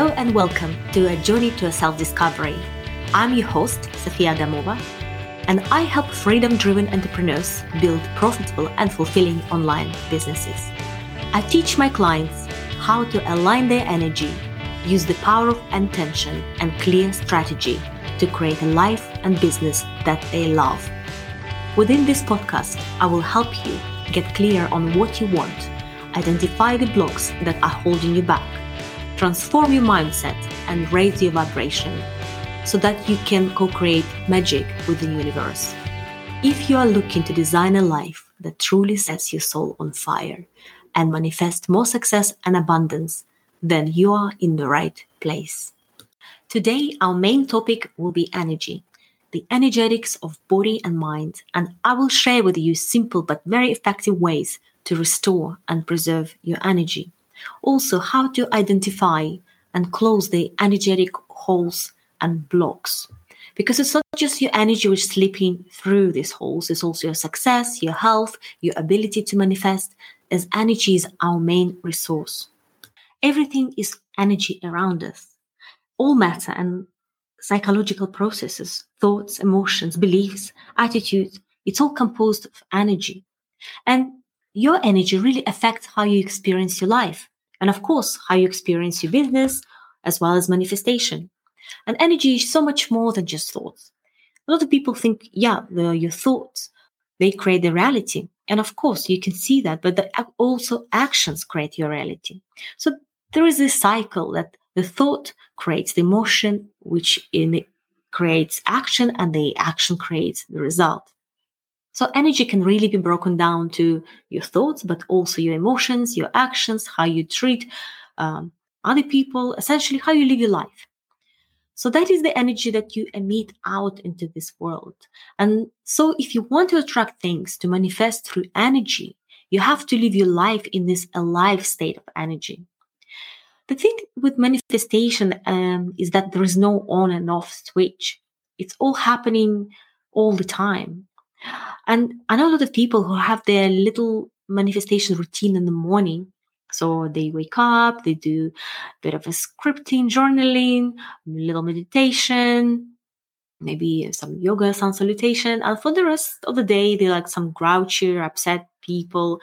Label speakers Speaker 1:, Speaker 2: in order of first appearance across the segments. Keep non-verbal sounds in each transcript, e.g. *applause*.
Speaker 1: Hello and welcome to a journey to self discovery. I'm your host, Sofia Damova, and I help freedom driven entrepreneurs build profitable and fulfilling online businesses. I teach my clients how to align their energy, use the power of intention and clear strategy to create a life and business that they love. Within this podcast, I will help you get clear on what you want, identify the blocks that are holding you back transform your mindset and raise your vibration so that you can co create magic with the universe. If you are looking to design a life that truly sets your soul on fire and manifest more success and abundance, then you are in the right place. Today, our main topic will be energy, the energetics of body and mind, and I will share with you simple but very effective ways to restore and preserve your energy. Also, how to identify and close the energetic holes and blocks. Because it's not just your energy which is slipping through these holes, it's also your success, your health, your ability to manifest, as energy is our main resource. Everything is energy around us. All matter and psychological processes, thoughts, emotions, beliefs, attitudes, it's all composed of energy. And your energy really affects how you experience your life and of course how you experience your business as well as manifestation. And energy is so much more than just thoughts. A lot of people think yeah your thoughts they create the reality. And of course you can see that but the, also actions create your reality. So there is this cycle that the thought creates the emotion which in creates action and the action creates the result so energy can really be broken down to your thoughts, but also your emotions, your actions, how you treat um, other people, essentially how you live your life. So that is the energy that you emit out into this world. And so if you want to attract things to manifest through energy, you have to live your life in this alive state of energy. The thing with manifestation um, is that there is no on and off switch. It's all happening all the time. And I know a lot of people who have their little manifestation routine in the morning. So they wake up, they do a bit of a scripting, journaling, a little meditation, maybe some yoga, sun salutation. And for the rest of the day, they're like some grouchy upset people.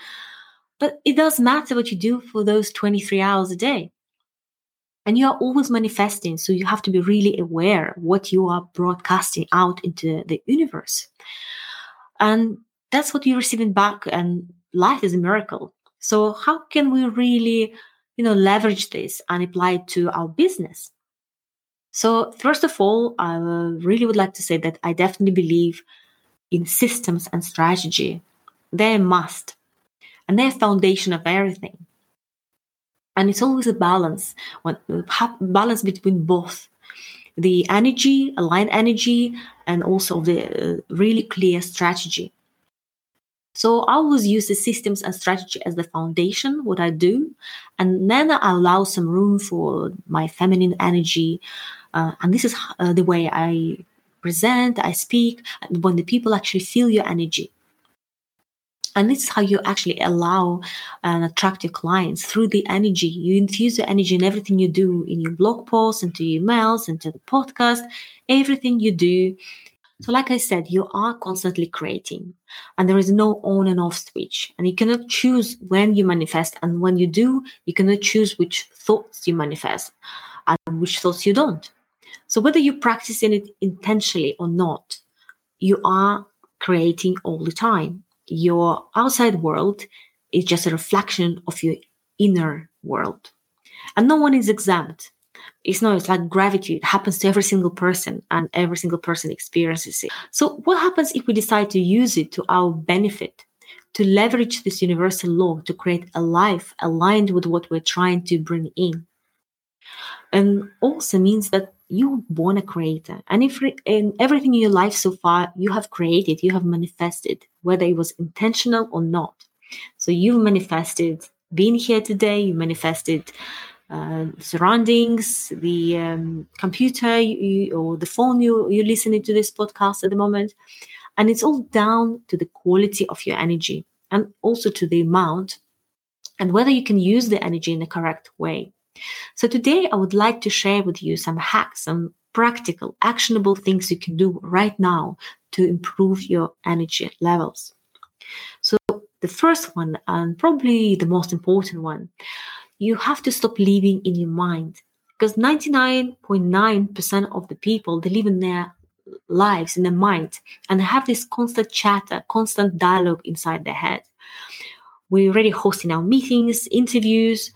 Speaker 1: But it does matter what you do for those 23 hours a day. And you are always manifesting. So you have to be really aware what you are broadcasting out into the universe. And that's what you're receiving back. And life is a miracle. So how can we really, you know, leverage this and apply it to our business? So first of all, I really would like to say that I definitely believe in systems and strategy. They're a must. And they're foundation of everything. And it's always a balance, when, balance between both the energy, aligned energy, and also the uh, really clear strategy. So I always use the systems and strategy as the foundation, what I do. And then I allow some room for my feminine energy. Uh, and this is uh, the way I present, I speak, when the people actually feel your energy. And this is how you actually allow and attract your clients through the energy. You infuse the energy in everything you do in your blog posts, into your emails, into the podcast, everything you do. So, like I said, you are constantly creating, and there is no on and off switch. And you cannot choose when you manifest, and when you do, you cannot choose which thoughts you manifest and which thoughts you don't. So, whether you practice in it intentionally or not, you are creating all the time your outside world is just a reflection of your inner world. And no one is exempt. It's not, it's like gravity. It happens to every single person and every single person experiences it. So what happens if we decide to use it to our benefit, to leverage this universal law to create a life aligned with what we're trying to bring in? And also means that you born a creator and if in everything in your life so far you have created you have manifested whether it was intentional or not. So you've manifested being here today you manifested uh, surroundings the um, computer you, or the phone you, you're listening to this podcast at the moment. And it's all down to the quality of your energy and also to the amount and whether you can use the energy in the correct way So today I would like to share with you some hacks, some practical, actionable things you can do right now to improve your energy levels. So the first one, and probably the most important one, you have to stop living in your mind because 99.9% of the people they live in their lives in their mind and have this constant chatter constant dialogue inside their head we're already hosting our meetings interviews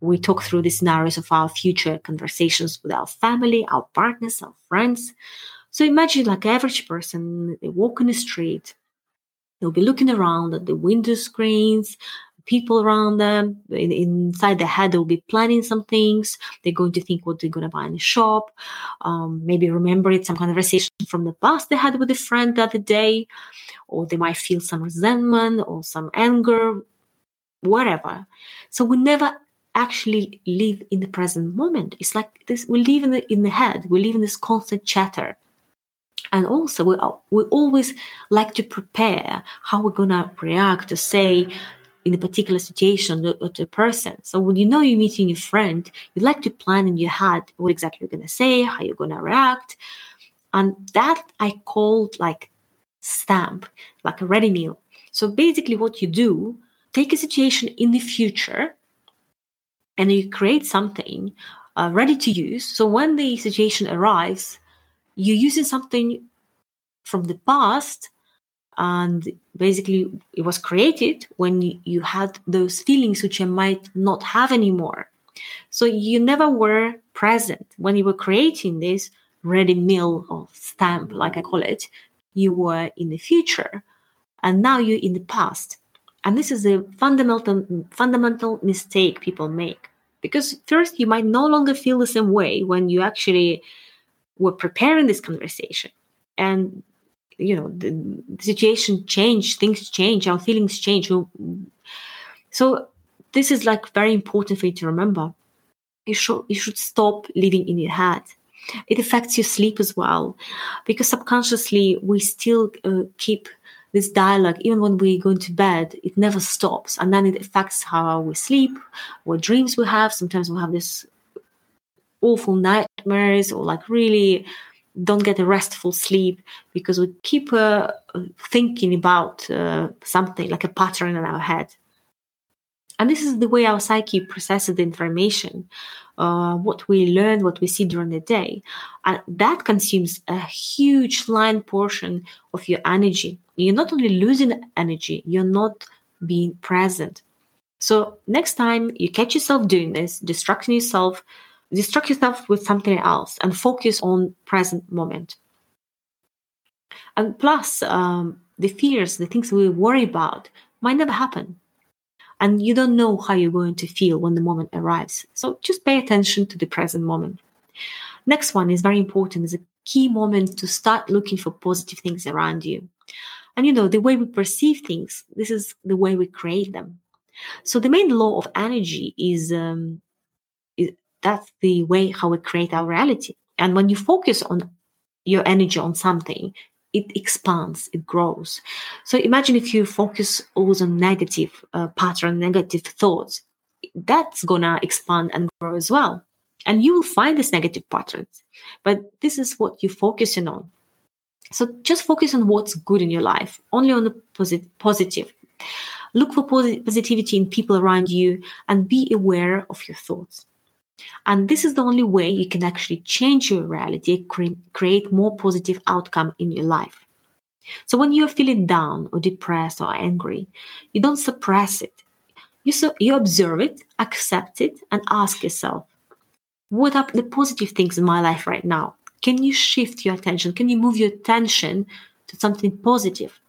Speaker 1: we talk through the scenarios of our future conversations with our family our partners our friends so imagine like average person they walk in the street they'll be looking around at the window screens people around them. In, inside their head, they'll be planning some things. They're going to think what they're going to buy in the shop. Um, maybe remember it, some conversation from the past they had with a friend the other day. Or they might feel some resentment or some anger, whatever. So we never actually live in the present moment. It's like this: we live in the in the head. We live in this constant chatter and also we, we always like to prepare how we're to react to say in a particular situation to, to a person. So when you know you're meeting your friend, you like to plan in your head what exactly you're to say, how you're to react. And that I called like stamp, like a ready meal. So basically, what you do, take a situation in the future and you create something uh, ready to use. So when the situation arrives, you're using something from the past and basically it was created when you had those feelings which you might not have anymore. So you never were present. When you were creating this ready meal or stamp like i call it you were in the future and now you're in the past and this is a fundamental fundamental mistake people make. Because first you might no longer feel the same way when you actually were preparing this conversation. And you know the, the situation change things change our feelings change. So this is like very important for you to remember. You should you should stop living in your head. It affects your sleep as well. Because subconsciously we still uh, keep this dialogue even when we go into bed it never stops and then it affects how we sleep what dreams we have sometimes we have this awful nightmares or like really don't get a restful sleep because we keep uh, thinking about uh, something like a pattern in our head. And this is the way our psyche processes the information, uh, what we learn, what we see during the day. And that consumes a huge line portion of your energy. You're not only losing energy, you're not being present. So, next time you catch yourself doing this, distracting yourself, distract yourself with something else and focus on present moment. And plus um, the fears the things we worry about might never happen. And you don't know how you're going to feel when the moment arrives. So just pay attention to the present moment. Next one is very important. Is a key moment to start looking for positive things around you and you know the way we perceive things this is the way we create them so the main law of energy is um, that's the way how we create our reality. And when you focus on your energy on something, it expands, it grows. So imagine if you focus always on negative uh, pattern, negative thoughts, that's gonna expand and grow as well. And you will find these negative patterns, but this is what you're focusing on. So just focus on what's good in your life, only on the posit- positive. Look for posit- positivity in people around you and be aware of your thoughts. And this is the only way you can actually change your reality, cre- create more positive outcome in your life. So when you're feeling down or depressed or angry, you don't suppress it. You, so, you observe it, accept it, and ask yourself, what are the positive things in my life right now? Can you shift your attention? Can you move your attention to something positive?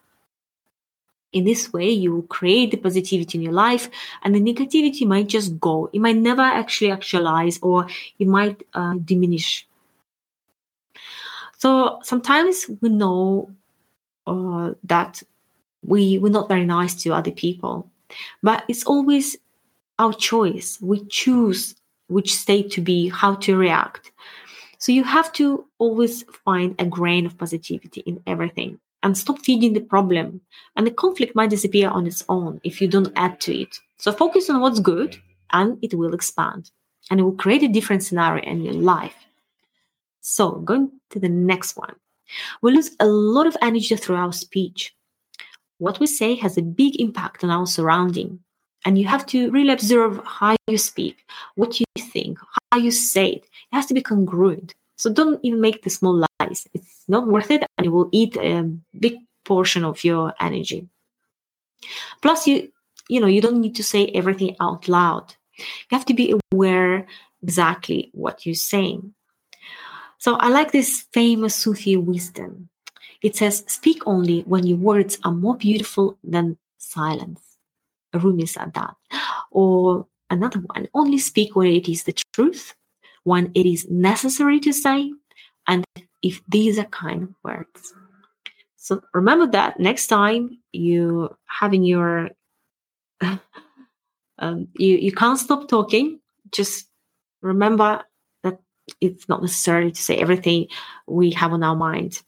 Speaker 1: in this way you will create the positivity in your life and the negativity might just go it might never actually actualize or it might uh, diminish so sometimes we know uh, that we we're not very nice to other people but it's always our choice we choose which state to be how to react so you have to always find a grain of positivity in everything and stop feeding the problem. And the conflict might disappear on its own if you don't add to it. So focus on what's good and it will expand. and it will create a different scenario in your life. So, going to the next one, we lose a lot of energy through our speech. What we say has a big impact on our surrounding, and you have to really observe how you speak, what you think, how you say it. It has to be congruent. So, don't even make the small lies. It's not worth it, and it will eat a big portion of your energy. Plus, you you know you don't need to say everything out loud. You have to be aware exactly what you're saying. So I like this famous Sufi wisdom. It says, Speak only when your words are more beautiful than silence. Rumi said that. Or another one, only speak when it is the truth, when it is necessary to say, and if these are kind words. So remember that next time you having your *laughs* um, you you can't stop talking. Just remember that it's not necessary to say everything we have on our mind.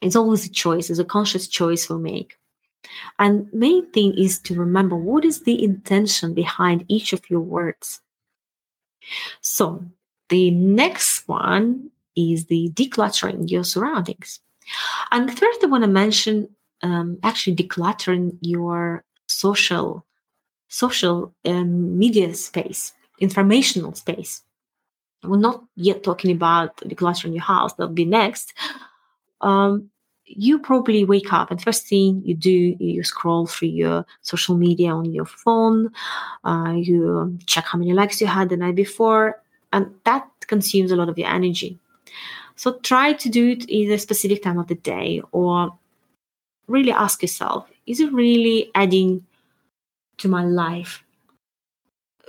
Speaker 1: It's always a choice, it's a conscious choice we make. And main thing is to remember what is the intention behind each of your words. So the next one is the decluttering your surroundings. And first, I want to mention um, actually decluttering your social social um, media space, informational space. We're not yet talking about decluttering your house that'll be next. Um, you probably wake up and first thing you do you scroll through your social media on your phone. Uh, you check how many likes you had the night before and that consumes a lot of your energy so try to do it in a specific time of the day or really ask yourself is it really adding to my life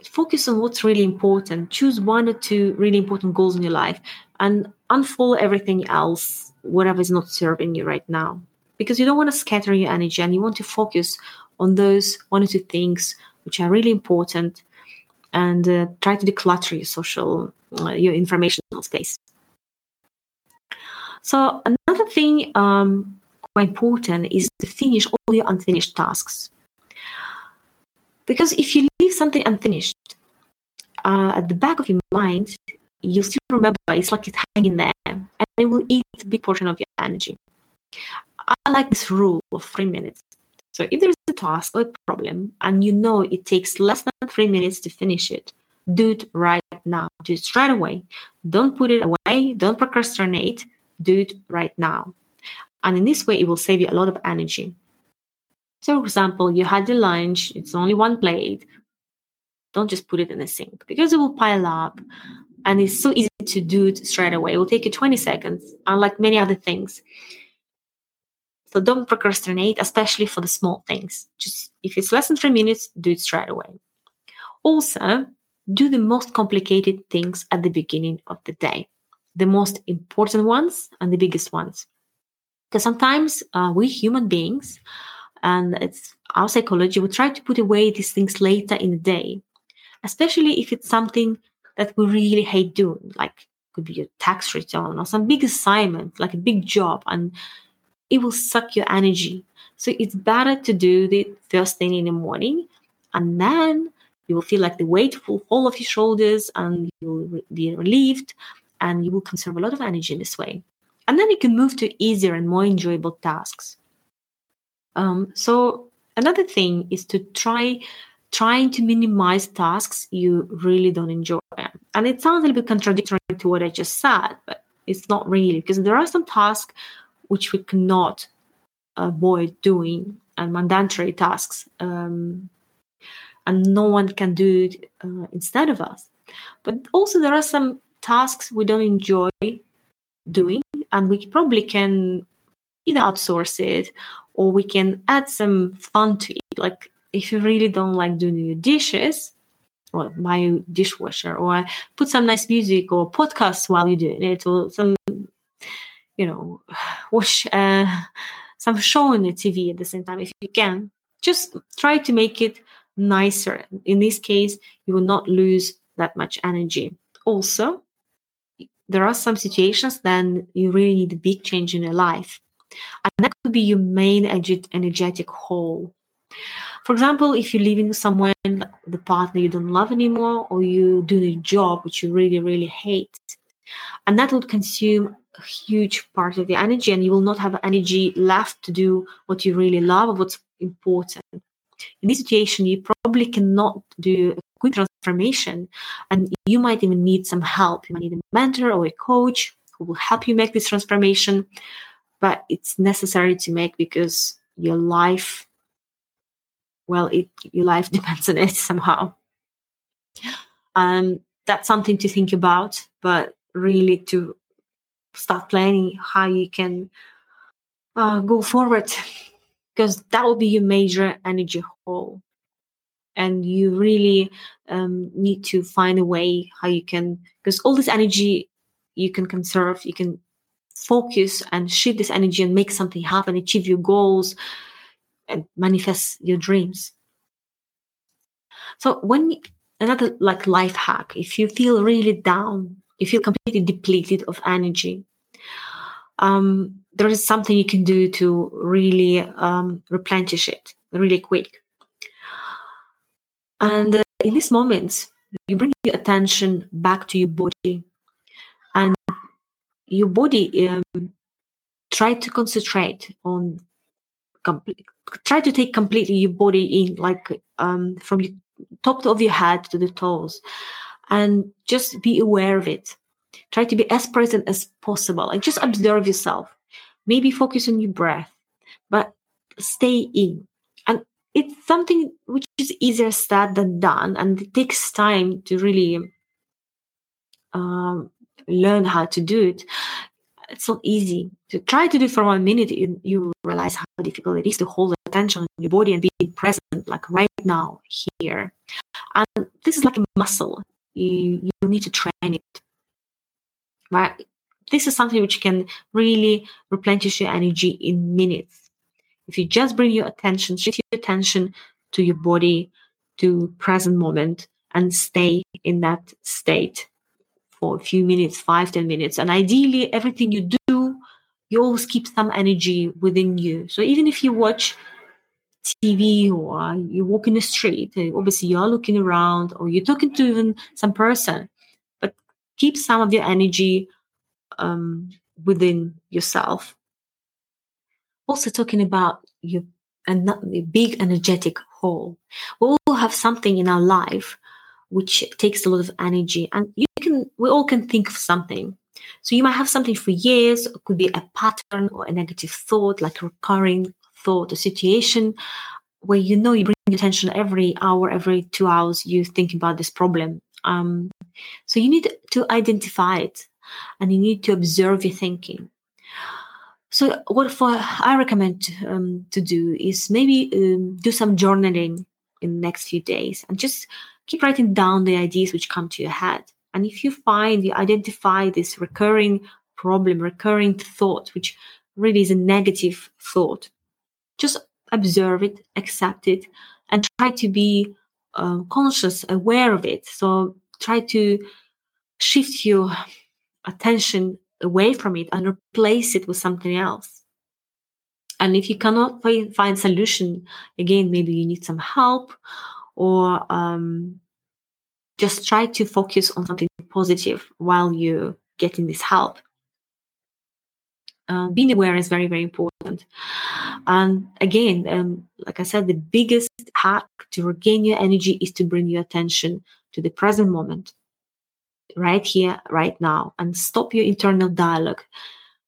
Speaker 1: focus on what's really important. Choose one or two really important goals in your life and unfollow everything else, whatever is not serving you right now. Because you don't want to scatter your energy and you want to focus on those one or two things which are really important and uh, try to declutter your social, uh, your informational space. So, another thing um, quite important is to finish all your unfinished tasks. Because if you leave something unfinished, uh, at the back of your mind, you'll still remember it's like it's hanging there and it will eat a big portion of your energy. I like this rule of three minutes. So if there's a task or a problem and you know it takes less than three minutes to finish it, do it right now. Do it straight away. Don't put it away. Don't procrastinate. Do it right now. And in this way, it will save you a lot of energy. So, for example, you had your lunch, it's only one plate. Don't just put it in the sink because it will pile up and it's so easy to do it straight away. It will take you 20 seconds, unlike many other things. So don't procrastinate, especially for the small things. Just if it's less than three minutes, do it straight away. Also, do the most complicated things at the beginning of the day, the most important ones and the biggest ones. Because sometimes uh, we human beings and it's our psychology we try to put away these things later in the day especially if it's something that we really hate doing like could be a tax return or some big assignment like a big job and it will suck your energy. So it's better to do the first thing in the morning and then you will feel like the weight will fall off your shoulders and you will be relieved and you will conserve a lot of energy this way. And then you can move to easier and more enjoyable tasks. Um, so another thing is to try trying to minimize tasks you really don't enjoy. And it sounds a little bit contradictory to what I just said, but it's not really because there are some tasks which we cannot avoid doing and mandatory tasks. Um, and no one can do it uh, instead of us. But also, there are some tasks we don't enjoy doing, and we probably can either outsource it or we can add some fun to it. Like if you really don't like doing your dishes, or buy dishwasher, or put some nice music or podcasts while you're doing it, or some, you know, *sighs* watch uh, some show on the TV at the same time if you can. Just try to make it nicer. In this case, you will not lose that much energy. Also, there are some situations then you really need a big change in your life and that could be your main energetic hole For example, if you're living someone, the partner you don't love anymore, or you do a job which you really, really hate, and that would consume a huge part of the energy, and you will not have energy left to do what you really love or what's important. In this situation, you probably cannot do a quick transformation, and you might even need some help. You might need a mentor or a coach who will help you make this transformation, but it's necessary to make because your life well it your life *laughs* depends on it somehow um that's something to think about but really to start planning how you can uh, go forward because that will be your major energy hole. And you really um, need to find a way how you can because all this energy you can conserve you can focus and shift this energy and make something happen achieve your goals and manifest your dreams. So when another like life hack if you feel really down you feel completely depleted of energy. Um, there is something you can do to really um, replenish it really quick. And uh, in these moments you bring your attention back to your body. And your body um, try to concentrate on complete, try to take completely your body in like um, from the top of your head to the toes and just be aware of it. Try to be as present as possible and just observe yourself. Maybe focus on your breath but stay in. And it's something which is easier said than done and it takes time to really um, learn how to do it. It's not easy. To try to do it for one minute you, you realize how difficult it is to hold attention on your body and be present like right now here. And this is like a muscle you you need to train it right this is something which can really replenish your energy in minutes if you just bring your attention shift your attention to your body to present moment and stay in that state for a few minutes, five, ten minutes. And ideally, everything you do, you always keep some energy within you. So even if you watch TV or you walk in the street, eh, obviously you're looking around or you're talking to even some person, but keep some of your energy um, within yourself. Also, talking about your and big energetic hole. We all have something in our life which takes a lot of energy and you can we all can think of something so you might have something for years it could be a pattern or a negative thought like recurring thought a situation where you know you bring attention every hour every two hours you think about this problem um, so you need to identify it and you need to observe your thinking so what for i recommend um, to do is maybe um, do some journaling in the next few days and just keep writing down the ideas which come to your head. And if you find you identify this recurring problem, recurring thought, which really is a negative thought, just observe it, accept it, and try to be uh, conscious, aware of it. So try to shift your attention away from it and replace it with something else. And if you cannot find solution, again, maybe you need some help or um, just try to focus on something positive while you're getting this help. Um, being aware is very, very important. And again, um, like I said, the biggest hack to regain your energy is to bring your attention to the present moment, right here, right now, and stop your internal dialogue.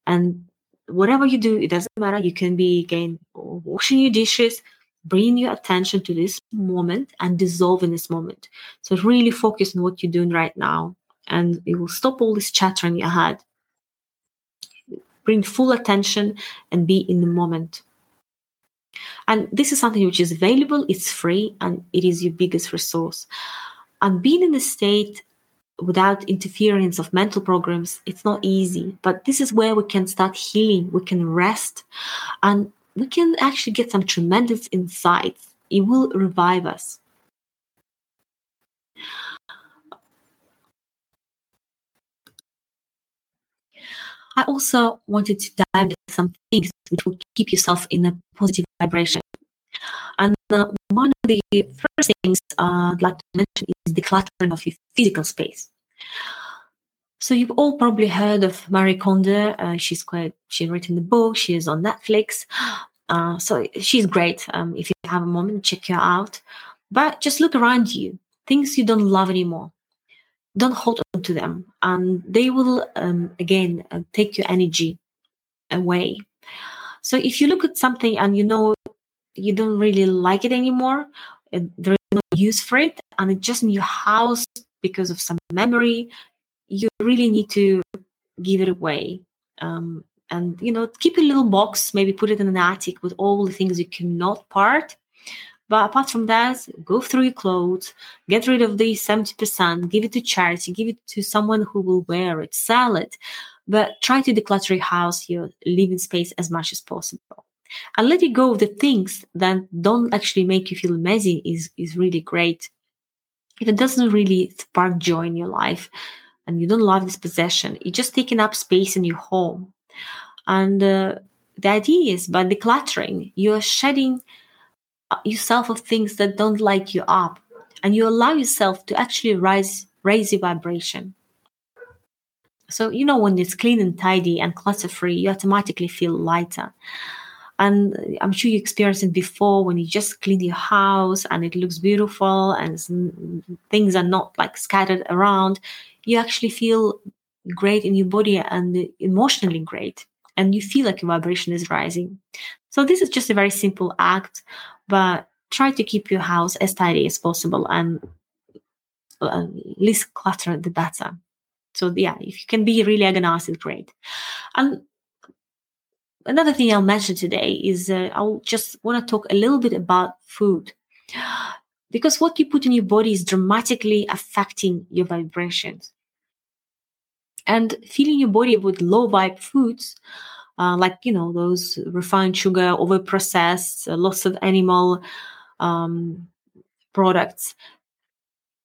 Speaker 1: And whatever you do, it doesn't matter. You can be again washing your dishes, bring your attention to this moment and dissolve in this moment. So really focus on what you're doing right now and it will stop all this chatter in your head. Bring full attention and be in the moment. And this is something which is available, it's free, and it is your biggest resource. And being in the state without interference of mental programs, it's not easy. But this is where we can start healing, we can rest, and we can actually get some tremendous insights. It will revive us. I also wanted to dive into some things which will keep yourself in a positive vibration. And uh, one of the first things uh, I'd like to mention is decluttering of your physical space. So you've all probably heard of Marie Kondo. Uh, she's quite she's written the book. She is on Netflix. *gasps* Uh, so she's great. Um, if you have a moment, check her out. But just look around you. Things you don't love anymore. Don't hold on to them, and they will um, again uh, take your energy away. So if you look at something and you know you don't really like it anymore, there is no use for it, and it's just in your house because of some memory, you really need to give it away. Um, and you know, keep a little box, maybe put it in an attic with all the things you cannot part. But apart from that, go through your clothes, get rid of the 70%, give it to charity, give it to someone who will wear it, sell it. But try to declutter your house, your living space as much as possible. And letting go of the things that don't actually make you feel messy is, is really great. If it doesn't really spark joy in your life and you don't love this possession, it's just taking up space in your home. And uh, the idea is by decluttering, you're shedding Uh, yourself of things that don't light you up, and you allow yourself to actually rise, raise your vibration. So you know when it's clean and tidy and clutter free, you automatically feel lighter. And I'm sure you experienced it before when you just clean your house and it looks beautiful and things are not like scattered around. You actually feel great in your body and emotionally great and you feel like your vibration is rising so this is just a very simple act but try to keep your house as tidy as possible and uh, least clutter the better so yeah if you can be really organized great. And another thing i'll mention today is uh, i'll just want to talk a little bit about food. Because what you put in your body is dramatically affecting your vibrations. And filling your body with low vibe foods uh, like you know those refined sugar over processed uh, lots of animal um, products.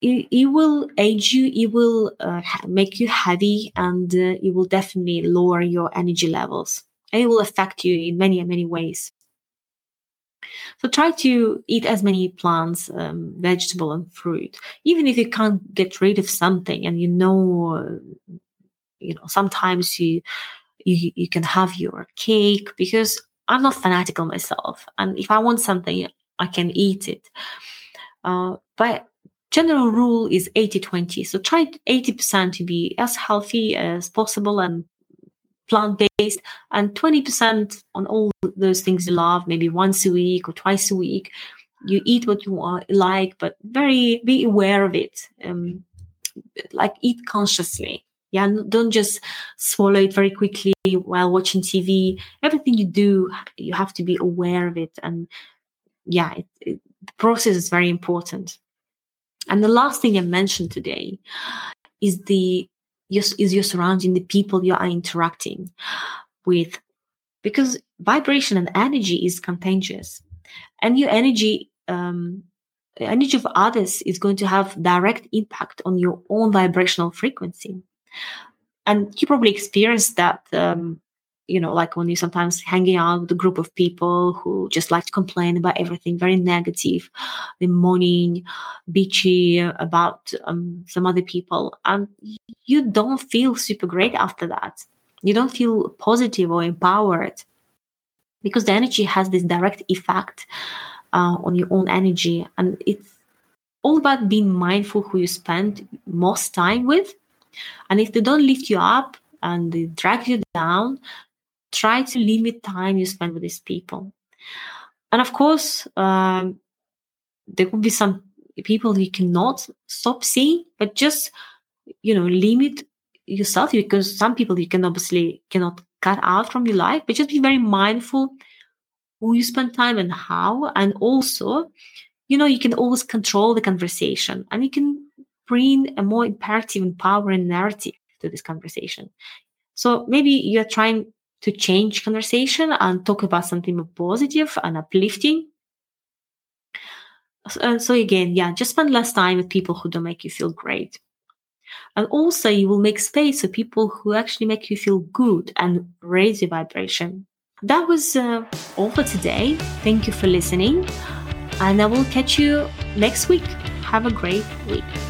Speaker 1: It, it, will age you it will uh, make you heavy and uh, it will definitely lower your energy levels. And it will affect you in many many ways. So try to eat as many plants, um, vegetable, and fruit. Even if you can't get rid of something, and you know you know sometimes you you you can have your cake because i'm not fanatical myself and if i want something i can eat it. Uh, but general rule is 80 20 so try 80% to be as healthy as possible and plant based and 20% on all those things you love maybe once a week or twice a week. You eat what you like but very be aware of it um, like eat consciously yeah, don't just swallow it very quickly while watching TV. Everything you do, you have to be aware of it. And yeah, it, it, the process is very important. And the last thing I mentioned today is the your, is your surrounding, the people you are interacting with, because vibration and energy is contagious, and your energy um, energy of others is going to have direct impact on your own vibrational frequency and you probably experienced that um, you know like when you sometimes hanging out with a group of people who just like to complain about everything very negative the moaning bitchy about um, some other people. And you don't feel super great after that. You don't feel positive or empowered because the energy has this direct effect uh, on your own energy. And it's all about being mindful who you spend most time with and if they don't lift you up and they drag you down, try to limit time you spend with these people. And of course, um, there could be some people you cannot stop seeing, but just you know limit yourself because some people you can obviously cannot cut out from your life, but just be very mindful who you spend time and how, and also, you know, you can always control the conversation and you can bring a more imperative and empowering narrative to this conversation. So maybe you're trying to change conversation and talk about something more positive and uplifting. And so again, yeah, just spend less time with people who don't make you feel great. And also you will make space for people who actually make you feel good and raise your vibration. That was uh, all for today. Thank you for listening. And I will catch you next week. Have a great week.